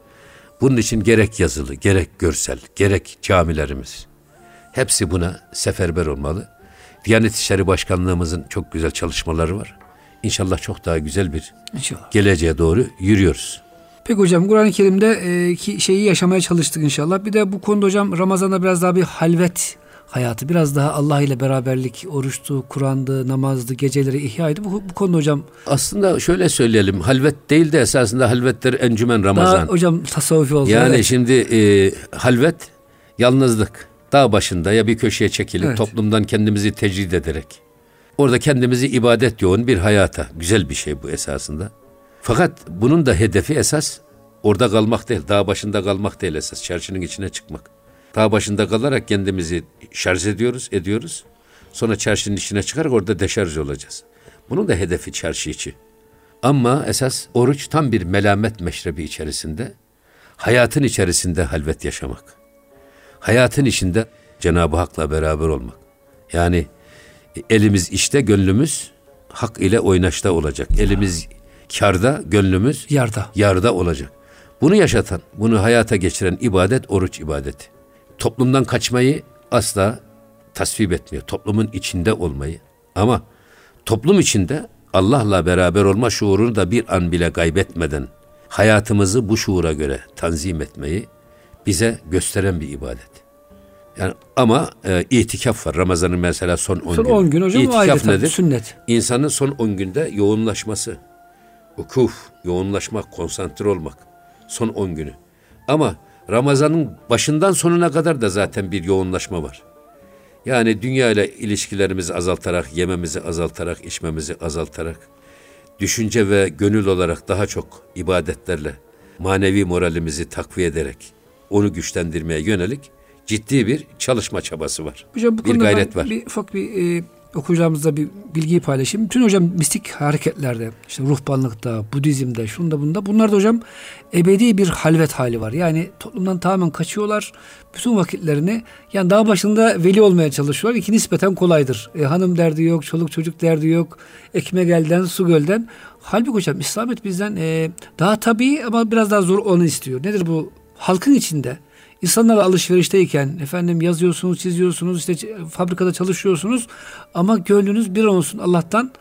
Bunun için gerek yazılı, gerek görsel, gerek camilerimiz hepsi buna seferber olmalı. Diyanet İşleri Başkanlığımızın çok güzel çalışmaları var. İnşallah çok daha güzel bir İnşallah. geleceğe doğru yürüyoruz. Peki hocam Kur'an-ı Kerim'de e, ki şeyi yaşamaya çalıştık inşallah. Bir de bu konuda hocam Ramazan'da biraz daha bir halvet hayatı, biraz daha Allah ile beraberlik, oruçtu, Kur'an'dı, namazdı, geceleri ihyaydı. Bu, bu konuda hocam... Aslında şöyle söyleyelim, halvet değil de esasında halvetler encümen Ramazan. Daha hocam tasavvufi oldu. Yani evet. şimdi e, halvet, yalnızlık. Dağ başında ya bir köşeye çekilip evet. toplumdan kendimizi tecrid ederek. Orada kendimizi ibadet yoğun bir hayata. Güzel bir şey bu esasında. Fakat bunun da hedefi esas orada kalmak değil, dağ başında kalmak değil esas, çarşının içine çıkmak. Dağ başında kalarak kendimizi şarj ediyoruz, ediyoruz. Sonra çarşının içine çıkarak orada deşarj olacağız. Bunun da hedefi çarşı içi. Ama esas oruç tam bir melamet meşrebi içerisinde, hayatın içerisinde halvet yaşamak. Hayatın içinde Cenab-ı Hak'la beraber olmak. Yani elimiz işte, gönlümüz hak ile oynaşta olacak. Elimiz karda, gönlümüz yarda. yarda olacak. Bunu yaşatan, bunu hayata geçiren ibadet oruç ibadeti. Toplumdan kaçmayı asla tasvip etmiyor. Toplumun içinde olmayı. Ama toplum içinde Allah'la beraber olma şuurunu da bir an bile kaybetmeden hayatımızı bu şuura göre tanzim etmeyi bize gösteren bir ibadet. Yani ama e, itikaf var. Ramazan'ın mesela son 10 son gün. 10 gün hocam itikaf nedir? Sünnet. İnsanın son 10 günde yoğunlaşması ukuf, yoğunlaşmak, konsantre olmak. Son 10 günü. Ama Ramazan'ın başından sonuna kadar da zaten bir yoğunlaşma var. Yani dünya ile ilişkilerimizi azaltarak, yememizi azaltarak, içmemizi azaltarak, düşünce ve gönül olarak daha çok ibadetlerle manevi moralimizi takviye ederek onu güçlendirmeye yönelik ciddi bir çalışma çabası var. Hocam bu bir gayret var. Bir ufak bir e, okuyacağımızda bir bilgiyi paylaşayım. Bütün hocam mistik hareketlerde, işte ruhbanlıkta, Budizm'de, şunda bunda bunlarda hocam ebedi bir halvet hali var. Yani toplumdan tamamen kaçıyorlar. Bütün vakitlerini yani dağ başında veli olmaya çalışıyorlar. İki nispeten kolaydır. E, hanım derdi yok, çoluk çocuk derdi yok. Ekmek elden, su gölden. Halbuki hocam İslamiyet bizden e, daha tabii ama biraz daha zor onu istiyor. Nedir bu? Halkın içinde İnsanlar alışverişteyken efendim yazıyorsunuz, çiziyorsunuz, işte fabrikada çalışıyorsunuz ama gönlünüz bir olsun Allah'tan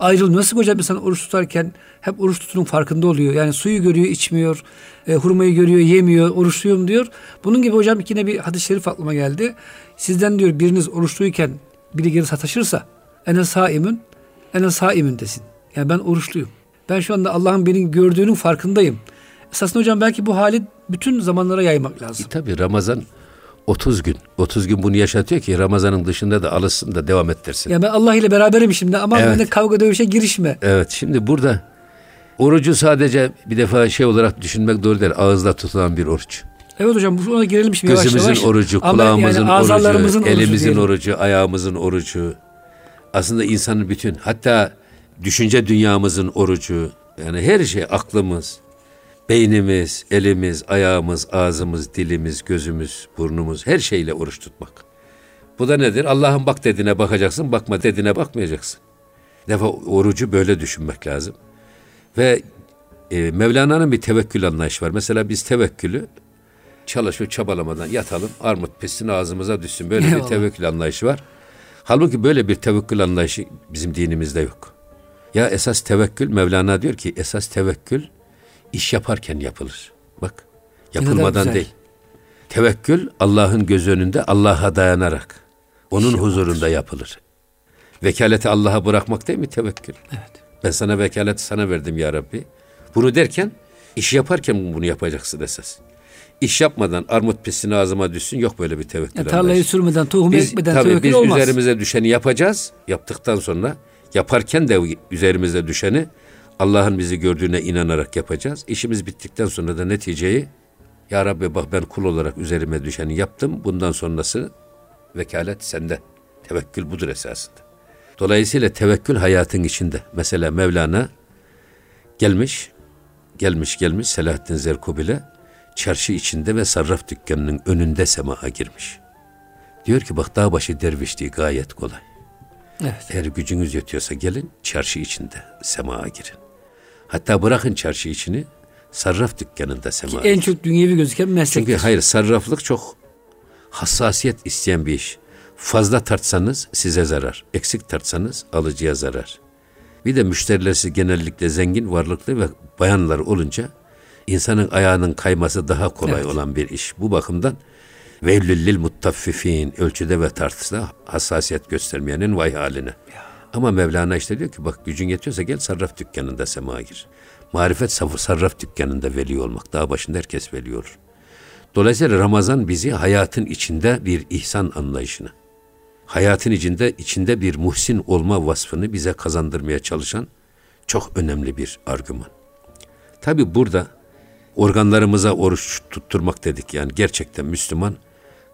ayrılmıyor. Nasıl hocam insan oruç tutarken hep oruç tutunun farkında oluyor. Yani suyu görüyor, içmiyor. E, hurmayı görüyor, yemiyor. Oruçluyum diyor. Bunun gibi hocam yine bir hadis-i şerif aklıma geldi. Sizden diyor biriniz oruçluyken biri geri sataşırsa ene saimün ene saimün desin. Yani ben oruçluyum. Ben şu anda Allah'ın beni gördüğünün farkındayım. Esasında hocam belki bu hali bütün zamanlara yaymak lazım. E, tabii Ramazan 30 gün. 30 gün bunu yaşatıyor ki Ramazan'ın dışında da alışsın da devam ettirsin. Ya ben Allah ile beraberim şimdi ama evet. ben kavga dövüşe girişme. Evet şimdi burada orucu sadece bir defa şey olarak düşünmek doğru değil. Ağızda tutulan bir oruç. Evet hocam buna girelim şimdi Gözümüzün yavaş yavaş. orucu, kulağımızın yani orucu, elimizin orucu, orucu, ayağımızın orucu. Aslında insanın bütün hatta düşünce dünyamızın orucu. Yani her şey aklımız, beynimiz, elimiz, ayağımız, ağzımız, dilimiz, gözümüz, burnumuz her şeyle oruç tutmak. Bu da nedir? Allah'ın bak dediğine bakacaksın, bakma dediğine bakmayacaksın. Defa orucu böyle düşünmek lazım. Ve e, Mevlana'nın bir tevekkül anlayışı var. Mesela biz tevekkülü çalışıp çabalamadan yatalım, armut pissin ağzımıza düşsün. Böyle Eyvallah. bir tevekkül anlayışı var. Halbuki böyle bir tevekkül anlayışı bizim dinimizde yok. Ya esas tevekkül, Mevlana diyor ki esas tevekkül iş yaparken yapılır. Bak, yapılmadan değil. Tevekkül Allah'ın göz önünde Allah'a dayanarak, onun huzurunda yapılır. Vekaleti Allah'a bırakmak değil mi tevekkül? Evet. Ben sana vekaleti sana verdim ya Rabbi. Bunu derken iş yaparken bunu yapacaksın esas. İş yapmadan armut pisini ağzıma düşsün yok böyle bir tevekkül Ya tarlayı anlayışı. sürmeden, tohum Biz, ekmeden tabii tevekkül biz olmaz. üzerimize düşeni yapacağız. Yaptıktan sonra yaparken de üzerimize düşeni Allah'ın bizi gördüğüne inanarak yapacağız. İşimiz bittikten sonra da neticeyi Ya Rabbi bak ben kul olarak üzerime düşeni yaptım. Bundan sonrası vekalet sende. Tevekkül budur esasında. Dolayısıyla tevekkül hayatın içinde. Mesela Mevlana gelmiş, gelmiş gelmiş Selahaddin Zerkubil'e çarşı içinde ve sarraf dükkanının önünde semaha girmiş. Diyor ki bak dağ başı dervişliği gayet kolay. Evet. Eğer gücünüz yetiyorsa gelin çarşı içinde semaha girin. Hatta bırakın çarşı içini sarraf dükkanında semaha En çok dünyevi gözüken meslek. çünkü hayır sarraflık çok hassasiyet isteyen bir iş. Fazla tartsanız size zarar. Eksik tartsanız alıcıya zarar. Bir de müşterilersi genellikle zengin, varlıklı ve bayanlar olunca insanın ayağının kayması daha kolay Evet. olan bir iş. Bu bakımdan vevlillil muttaffifin ölçüde ve tartısında hassasiyet göstermeyenin vay haline. Ama Mevlana işte diyor ki bak gücün yetiyorsa gel sarraf dükkanında sema gir. Marifet sarraf dükkanında veli olmak. Daha başında herkes veli olur. Dolayısıyla Ramazan bizi hayatın içinde bir ihsan anlayışını, hayatın içinde içinde bir muhsin olma vasfını bize kazandırmaya çalışan çok önemli bir argüman. Tabi burada organlarımıza oruç tutturmak dedik. Yani gerçekten Müslüman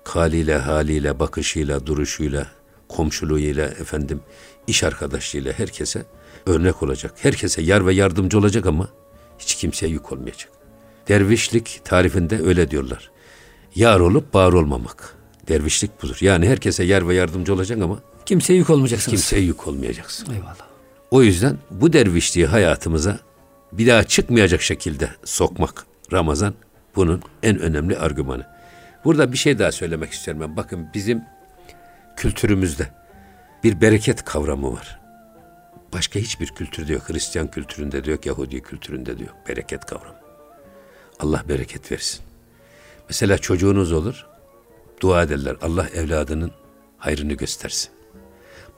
kaliyle, haliyle, bakışıyla, duruşuyla, komşuluğuyla, efendim iş arkadaşlığıyla herkese örnek olacak. Herkese yar ve yardımcı olacak ama hiç kimseye yük olmayacak. Dervişlik tarifinde öyle diyorlar. Yar olup bağır olmamak. Dervişlik budur. Yani herkese yar ve yardımcı olacaksın ama Kimseye yük olmayacaksınız. kimseye yük olmayacaksın. Eyvallah. O yüzden bu dervişliği hayatımıza bir daha çıkmayacak şekilde sokmak Ramazan bunun en önemli argümanı. Burada bir şey daha söylemek istiyorum ben. Bakın bizim kültürümüzde bir bereket kavramı var. Başka hiçbir kültürde yok. Hristiyan kültüründe de yok, Yahudi kültüründe de yok. Bereket kavramı. Allah bereket versin. Mesela çocuğunuz olur, dua ederler. Allah evladının hayrını göstersin.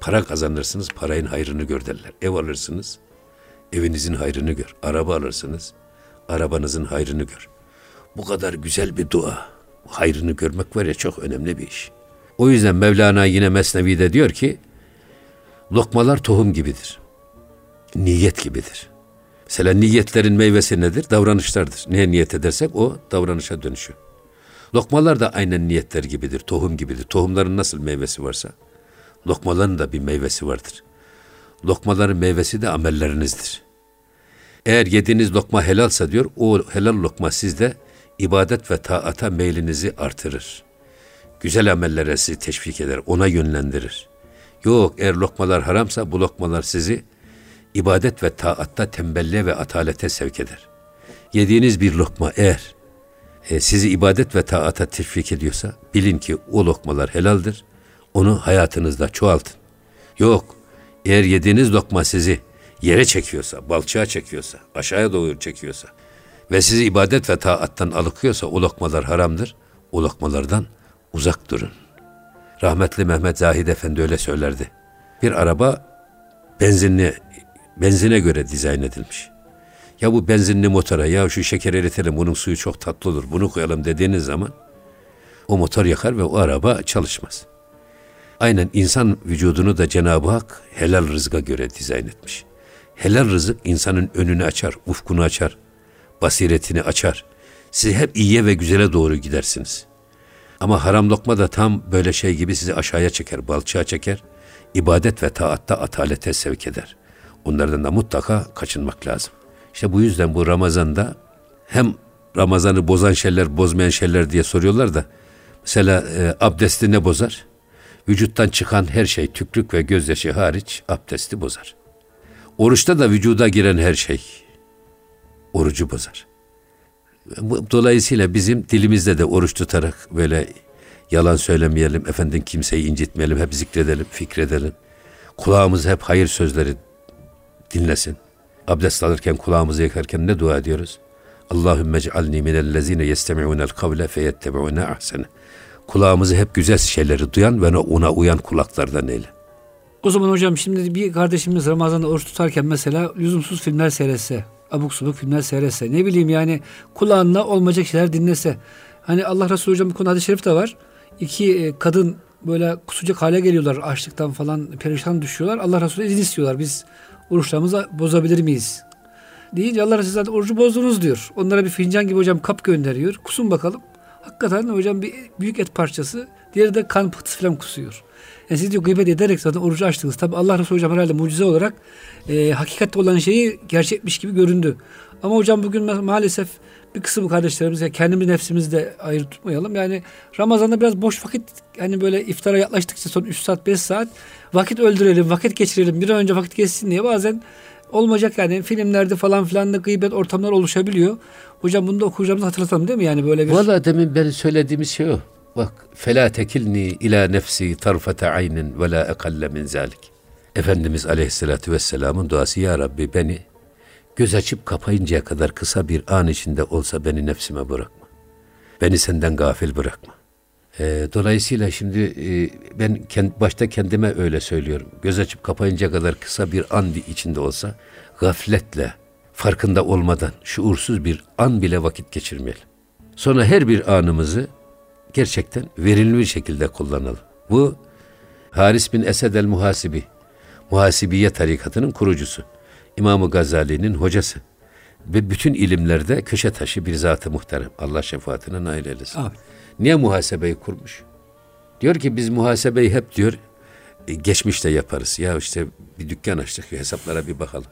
Para kazanırsınız, parayın hayrını gör derler. Ev alırsınız, evinizin hayrını gör. Araba alırsınız, arabanızın hayrını gör. Bu kadar güzel bir dua. Hayrını görmek var ya çok önemli bir iş. O yüzden Mevlana yine Mesnevi'de diyor ki, lokmalar tohum gibidir. Niyet gibidir. Mesela niyetlerin meyvesi nedir? Davranışlardır. Neye niyet edersek o davranışa dönüşüyor. Lokmalar da aynen niyetler gibidir, tohum gibidir. Tohumların nasıl meyvesi varsa, lokmaların da bir meyvesi vardır. Lokmaların meyvesi de amellerinizdir. Eğer yediğiniz lokma helalsa diyor, o helal lokma sizde ibadet ve taata meylinizi artırır. Güzel amellere sizi teşvik eder, ona yönlendirir. Yok eğer lokmalar haramsa bu lokmalar sizi ibadet ve taatta tembelliğe ve atalete sevk eder. Yediğiniz bir lokma eğer e, sizi ibadet ve taata teşvik ediyorsa bilin ki o lokmalar helaldir. Onu hayatınızda çoğaltın. Yok eğer yediğiniz lokma sizi yere çekiyorsa, balçığa çekiyorsa, aşağıya doğru çekiyorsa ve sizi ibadet ve taattan alıkıyorsa o lokmalar haramdır. O lokmalardan uzak durun. Rahmetli Mehmet Zahid Efendi öyle söylerdi. Bir araba benzinli, benzine göre dizayn edilmiş. Ya bu benzinli motora ya şu şeker eritelim bunun suyu çok tatlı olur bunu koyalım dediğiniz zaman o motor yakar ve o araba çalışmaz. Aynen insan vücudunu da Cenab-ı Hak helal rızka göre dizayn etmiş. Helal rızık insanın önünü açar, ufkunu açar, basiretini açar. Siz hep iyiye ve güzele doğru gidersiniz. Ama haram lokma da tam böyle şey gibi sizi aşağıya çeker, balçığa çeker. ibadet ve taatta atalete sevk eder. Onlardan da mutlaka kaçınmak lazım. İşte bu yüzden bu Ramazan'da hem Ramazan'ı bozan şeyler, bozmayan şeyler diye soruyorlar da mesela e, abdesti ne bozar? Vücuttan çıkan her şey tükrük ve gözyaşı hariç abdesti bozar. Oruçta da vücuda giren her şey orucu bozar. Dolayısıyla bizim dilimizde de oruç tutarak böyle yalan söylemeyelim, efendim kimseyi incitmeyelim, hep zikredelim, fikredelim. Kulağımız hep hayır sözleri dinlesin. Abdest alırken, kulağımızı yıkarken ne dua ediyoruz? Allahümme cealni minellezine yestemi'unel kavle feyettebi'une ahsene. Kulağımızı hep güzel şeyleri duyan ve ona uyan kulaklardan eyle. O zaman hocam şimdi bir kardeşimiz Ramazan'da oruç tutarken mesela lüzumsuz filmler seyretse, abuk subuk filmler seyretse, ne bileyim yani kulağına olmayacak şeyler dinlese. Hani Allah Resulü hocam bu konu hadis-i şerif de var. İki e, kadın böyle kusacak hale geliyorlar açlıktan falan perişan düşüyorlar. Allah Resulü izin istiyorlar. Biz oruçlarımızı bozabilir miyiz? Deyince Allah Resulü zaten orucu bozdunuz diyor. Onlara bir fincan gibi hocam kap gönderiyor. Kusun bakalım. Hakikaten hocam bir büyük et parçası. Diğeri de kan pıhtısı falan kusuyor. Yani siz diyor gıybet ederek zaten orucu açtınız. Tabi Allah Resulü hocam herhalde mucize olarak e, hakikatte olan şeyi gerçekmiş gibi göründü. Ama hocam bugün maalesef bir kısım kardeşlerimiz ya kendimiz nefsimizi de ayrı tutmayalım. Yani Ramazan'da biraz boş vakit hani böyle iftara yaklaştıkça son 3 saat 5 saat vakit öldürelim, vakit geçirelim. Bir an önce vakit geçsin diye bazen olmayacak yani filmlerde falan filan da gıybet ortamlar oluşabiliyor. Hocam bunu da okuyacağımızı hatırlatalım değil mi yani böyle bir... Valla demin benim söylediğimiz şey o. Bak fela tekilni ila nefsi tarfete aynin ve la ekalle min zalik. Efendimiz Aleyhisselatü Vesselam'ın duası Ya Rabbi beni göz açıp kapayıncaya kadar kısa bir an içinde olsa beni nefsime bırakma. Beni senden gafil bırakma. E, dolayısıyla şimdi e, ben kend, başta kendime öyle söylüyorum. Göz açıp kapayınca kadar kısa bir an içinde olsa gafletle, farkında olmadan, şuursuz bir an bile vakit geçirmeyelim. Sonra her bir anımızı gerçekten verimli bir şekilde kullanalım. Bu Haris bin Esed el Muhasibi, Muhasibiye tarikatının kurucusu. İmam-ı Gazali'nin hocası. Ve bütün ilimlerde köşe taşı bir zatı muhterem. Allah şefaatine nail eylesin. Amin. Niye muhasebeyi kurmuş? Diyor ki biz muhasebeyi hep diyor e, geçmişte yaparız. Ya işte bir dükkan açtık hesaplara bir bakalım.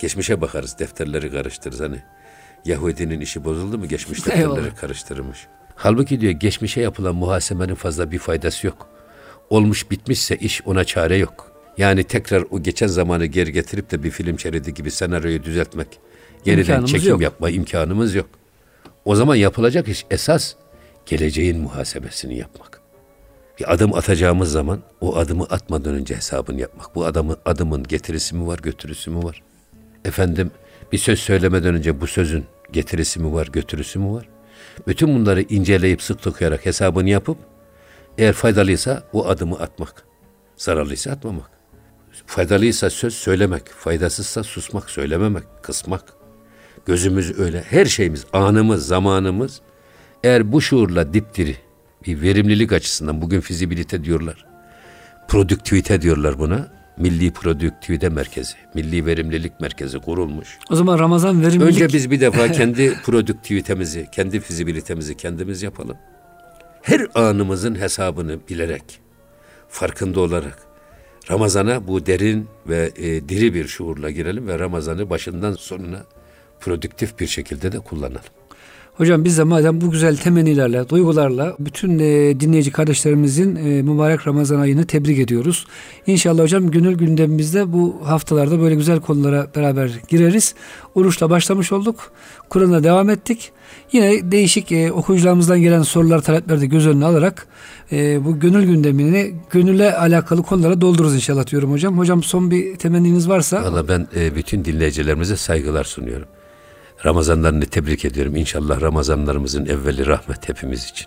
Geçmişe bakarız defterleri karıştırırız hani. Yahudinin işi bozuldu mu geçmiş defterleri Eyvallah. karıştırmış. Halbuki diyor geçmişe yapılan muhasebenin fazla bir faydası yok. Olmuş bitmişse iş ona çare yok. Yani tekrar o geçen zamanı geri getirip de bir film şeridi gibi senaryoyu düzeltmek, yeniden imkanımız çekim yok. yapma imkanımız yok. O zaman yapılacak iş esas geleceğin muhasebesini yapmak. Bir adım atacağımız zaman o adımı atmadan önce hesabını yapmak. Bu adamın adımın getirisi mi var, götürüsü mü var? Efendim bir söz söylemeden önce bu sözün getirisi mi var, götürüsü mü var? Bütün bunları inceleyip sık dokuyarak hesabını yapıp eğer faydalıysa o adımı atmak. Zararlıysa atmamak. Faydalıysa söz söylemek, faydasızsa susmak, söylememek, kısmak. Gözümüz öyle. Her şeyimiz, anımız, zamanımız eğer bu şuurla dipdiri bir verimlilik açısından bugün fizibilite diyorlar. Produktivite diyorlar buna. Milli Produktivite Merkezi, Milli Verimlilik Merkezi kurulmuş. O zaman Ramazan verimlilik... Önce biz bir defa kendi produktivitemizi, kendi fizibilitemizi kendimiz yapalım. Her anımızın hesabını bilerek, farkında olarak Ramazana bu derin ve e, diri bir şuurla girelim ve Ramazan'ı başından sonuna produktif bir şekilde de kullanalım. Hocam biz de madem bu güzel temennilerle, duygularla bütün e, dinleyici kardeşlerimizin e, mübarek Ramazan ayını tebrik ediyoruz. İnşallah hocam gönül gündemimizde bu haftalarda böyle güzel konulara beraber gireriz. Oruçla başlamış olduk. Kur'an'a devam ettik. Yine değişik e, okuyucularımızdan gelen sorular, talepleri de göz önüne alarak e, bu gönül gündemini gönüle alakalı konulara doldururuz inşallah diyorum hocam. Hocam son bir temenniniz varsa. Valla ben e, bütün dinleyicilerimize saygılar sunuyorum. Ramazanlarını tebrik ediyorum. İnşallah Ramazanlarımızın evveli rahmet hepimiz için.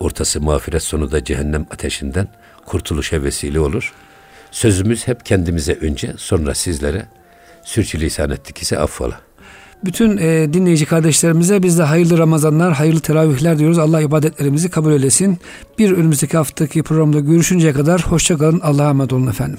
Ortası mağfiret sonu da cehennem ateşinden kurtuluş vesile olur. Sözümüz hep kendimize önce sonra sizlere sürçülisan ettik ise affola. Bütün e, dinleyici kardeşlerimize biz de hayırlı Ramazanlar, hayırlı teravihler diyoruz. Allah ibadetlerimizi kabul eylesin. Bir önümüzdeki haftaki programda görüşünceye kadar hoşçakalın. Allah'a emanet olun efendim.